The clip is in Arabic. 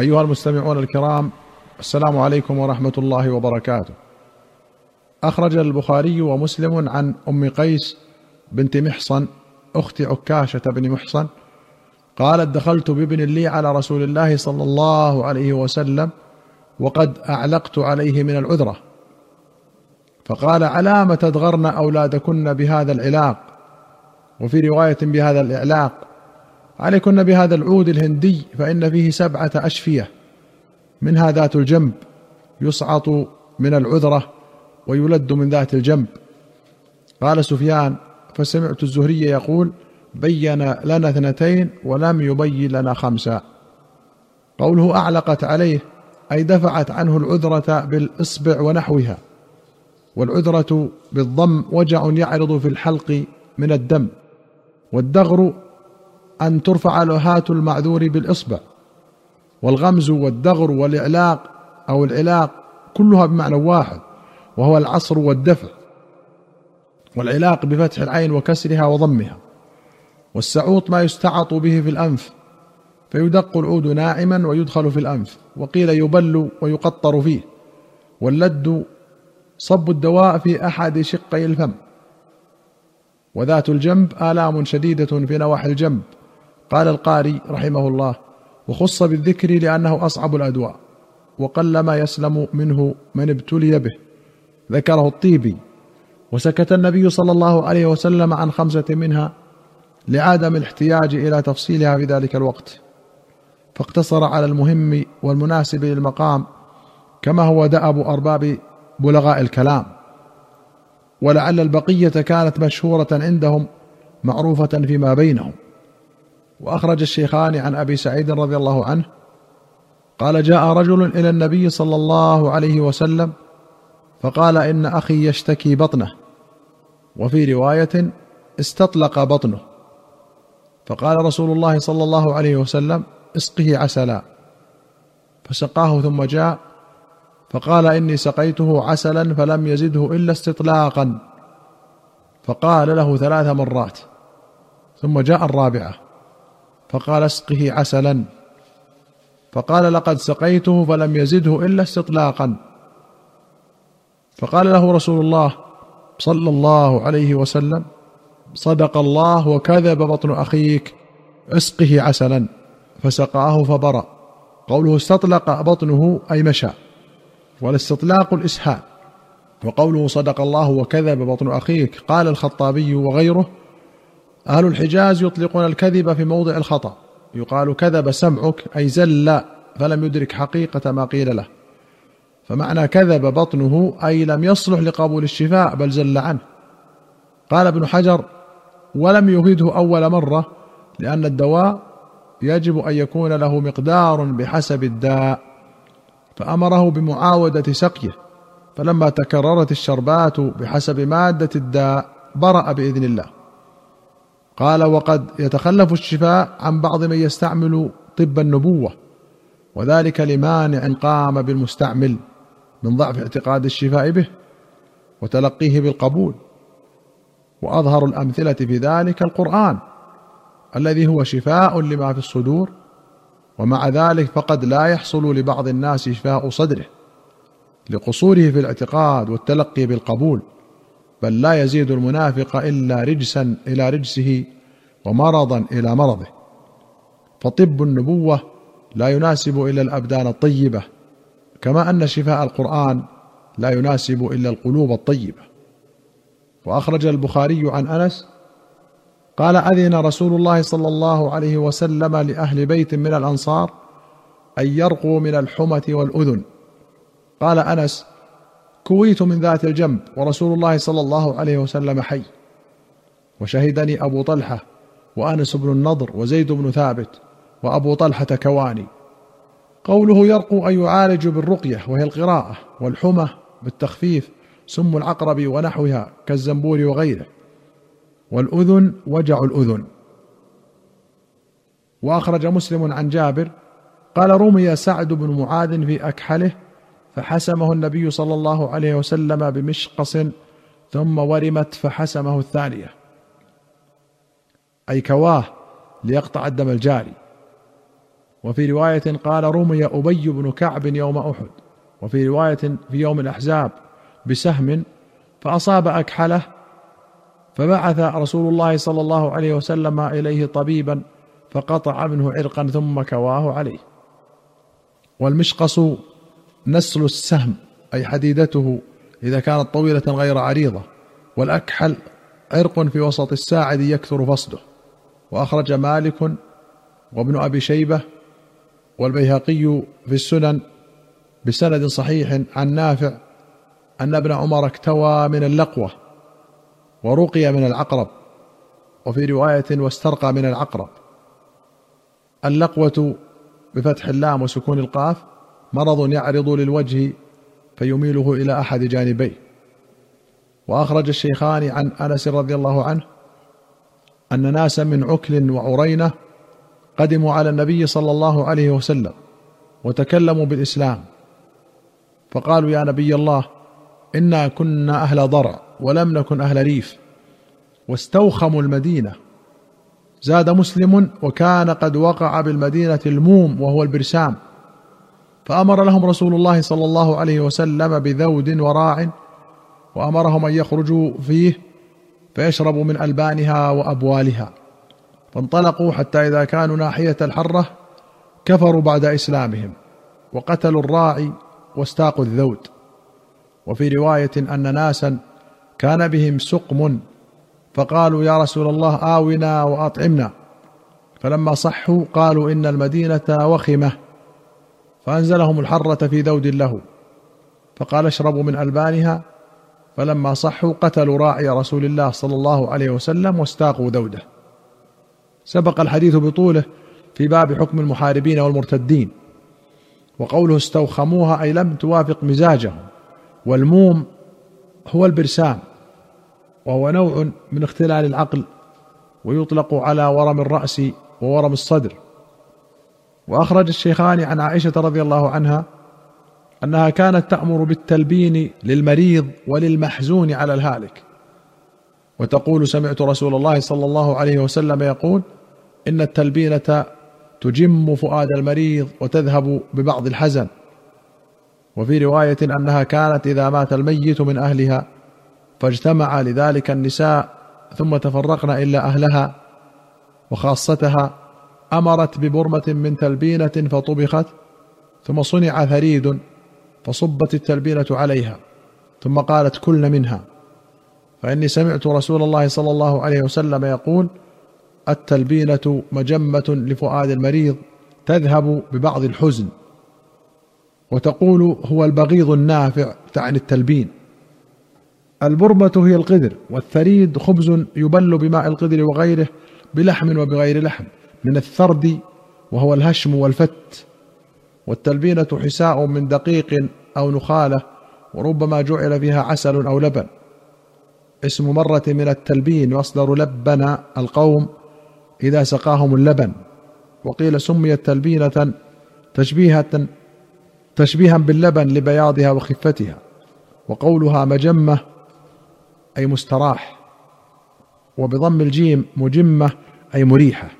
أيها المستمعون الكرام السلام عليكم ورحمة الله وبركاته. أخرج البخاري ومسلم عن أم قيس بنت محصن أخت عكاشة بن محصن قالت دخلت بابن لي على رسول الله صلى الله عليه وسلم وقد أعلقت عليه من العذرة. فقال علام تدغرن أولادكن بهذا العلاق؟ وفي رواية بهذا الإعلاق. عليكن بهذا العود الهندي فإن فيه سبعة أشفية. منها ذات الجنب يصعط من العذرة ويلد من ذات الجنب. قال سفيان فسمعت الزهري يقول بين لنا اثنتين ولم يبين لنا خمسا قوله أعلقت عليه أي دفعت عنه العذرة بالإصبع ونحوها. والعذرة بالضم وجع يعرض في الحلق من الدم. والدغر أن ترفع لهات المعذور بالإصبع والغمز والدغر والإعلاق أو العلاق كلها بمعنى واحد وهو العصر والدفع والعلاق بفتح العين وكسرها وضمها والسعوط ما يستعط به في الأنف فيدق العود ناعما ويدخل في الأنف وقيل يبل ويقطر فيه واللد صب الدواء في أحد شقي الفم وذات الجنب آلام شديدة في نواحي الجنب. قال القاري رحمه الله وخص بالذكر لأنه أصعب الأدواء وقلما يسلم منه من ابتلي به. ذكره الطيبي وسكت النبي صلى الله عليه وسلم عن خمسة منها لعدم الاحتياج إلى تفصيلها في ذلك الوقت. فاقتصر على المهم والمناسب للمقام كما هو دأب أرباب بلغاء الكلام. ولعل البقية كانت مشهورة عندهم معروفة فيما بينهم. وأخرج الشيخان عن أبي سعيد رضي الله عنه قال جاء رجل إلى النبي صلى الله عليه وسلم فقال إن أخي يشتكي بطنه. وفي رواية استطلق بطنه. فقال رسول الله صلى الله عليه وسلم اسقه عسلا. فسقاه ثم جاء فقال إني سقيته عسلا فلم يزده إلا استطلاقا. فقال له ثلاث مرات. ثم جاء الرابعة. فقال اسقه عسلا. فقال لقد سقيته فلم يزده إلا استطلاقا. فقال له رسول الله صلى الله عليه وسلم صدق الله وكذب بطن أخيك اسقه عسلا. فسقاه فبرأ. قوله استطلق بطنه أي مشى. والاستطلاق الاسهال وقوله صدق الله وكذب بطن أخيك قال الخطابي وغيره أهل الحجاز يطلقون الكذب في موضع الخطأ. يقال كذب سمعك أي زل فلم يدرك حقيقة ما قيل له. فمعنى كذب بطنه أي لم يصلح لقبول الشفاء بل زل عنه. قال ابن حجر ولم يفيده أول مرة لأن الدواء يجب أن يكون له مقدار بحسب الداء. فأمره بمعاودة سقيه. فلما تكررت الشربات بحسب مادة الداء برأ بإذن الله. قال وقد يتخلف الشفاء عن بعض من يستعمل طب النبوة وذلك لمانع قام بالمستعمل من ضعف اعتقاد الشفاء به وتلقيه بالقبول. وأظهر الأمثلة في ذلك القرآن الذي هو شفاء لما في الصدور ومع ذلك فقد لا يحصل لبعض الناس شفاء صدره لقصوره في الاعتقاد والتلقي بالقبول. بل لا يزيد المنافق إلا رجسا إلى رجسه ومرضا إلى مرضه. فطب النبوة لا يناسب إلا الأبدان الطيبة كما أن شفاء القرآن لا يناسب إلا القلوب الطيبة. وأخرج البخاري عن أنس قال أذن رسول الله صلى الله عليه وسلم لأهل بيت من الأنصار أن يرقوا من الحمة والأذن. قال أنس كويت من ذات الجنب ورسول الله صلى الله عليه وسلم حي. وشهدني أبو طلحة وأنس بن النضر وزيد بن ثابت وأبو طلحة كواني. قوله يرقو أن يعالج بالرقية وهي القراءة والحمى بالتخفيف سم العقرب ونحوها كالزنبور وغيره. والأذن وجع الأذن. وأخرج مسلم عن جابر قال رمي سعد بن معاذ في أكحله فحسمه النبي صلى الله عليه وسلم بمشقص ثم ورمت فحسمه الثانية. أي كواه ليقطع الدم الجاري. وفي رواية قال رمي أبي بن كعب يوم أحد. وفي رواية في يوم الأحزاب بسهم فأصاب أكحله فبعث رسول الله صلى الله عليه وسلم إليه طبيبا فقطع منه عرقا ثم كواه عليه. والمشقص نسل السهم أي حديدته إذا كانت طويلة غير عريضة. والأكحل عرق في وسط الساعد يكثر فصده. وأخرج مالك وابن أبي شيبة والبيهقي في السنن بسند صحيح عن نافع أن ابن عمر اكتوى من اللقوة ورقي من العقرب. وفي رواية واسترقى من العقرب. اللقوة بفتح اللام وسكون القاف مرض يعرض للوجه فيميله إلى أحد جانبيه. وأخرج الشيخان عن أنس رضي الله عنه أن ناسا من عكل وعرينة قدموا على النبي صلى الله عليه وسلم وتكلموا بالإسلام. فقالوا يا نبي الله إنا كنا أهل ضرع ولم نكن أهل ريف واستوخموا المدينة. زاد مسلم وكان قد وقع بالمدينة الموم وهو البرسام. فأمر لهم رسول الله صلى الله عليه وسلم بذود وراع وأمرهم أن يخرجوا فيه فيشربوا من ألبانها وأبوالها. فانطلقوا حتى إذا كانوا ناحية الحرة كفروا بعد إسلامهم وقتلوا الراعي واستاقوا الذود. وفي رواية أن ناسا كان بهم سقم فقالوا يا رسول الله آونا وأطعمنا. فلما صحوا قالوا إن المدينة وخمة. فأنزلهم الحرة في ذود له فقال اشربوا من ألبانها. فلما صحوا قتلوا راعي رسول الله صلى الله عليه وسلم واستاقوا ذوده. سبق الحديث بطوله في باب حكم المحاربين والمرتدين وقوله استوخموها أي لم توافق مزاجهم. والموم هو البرسام وهو نوع من اختلال العقل ويطلق على ورم الرأس وورم الصدر. وأخرج الشيخان عن عائشة رضي الله عنها أنها كانت تأمر بالتلبين للمريض وللمحزون على الهالك. وتقول سمعت رسول الله صلى الله عليه وسلم يقول إن التلبينة تجم فؤاد المريض وتذهب ببعض الحزن. وفي رواية أنها كانت إذا مات الميت من أهلها فاجتمع لذلك النساء ثم تفرقن إلا أهلها وخاصتها أمرت ببرمة من تلبينة فطبخت ثم صنع ثريد فصبت التلبينة عليها ثم قالت كلن منها. فإني سمعت رسول الله صلى الله عليه وسلم يقول التلبينة مجمة لفؤاد المريض تذهب ببعض الحزن وتقول هو البغيض النافع تعني التلبين. البرمة هي القدر والثريد خبز يبل بماء القدر وغيره بلحم وبغير لحم. من الثرد وهو الهشم والفت والتلبينة حساء من دقيق أو نخالة وربما جعل فيها عسل أو لبن. اسم مرة من التلبين مصدر لبن القوم إذا سقاهم اللبن. وقيل سميت تلبينة تشبيهة تشبيها باللبن لبياضها وخفتها. وقولها مجمة أي مستراح. وبضم الجيم مجمة أي مريحة.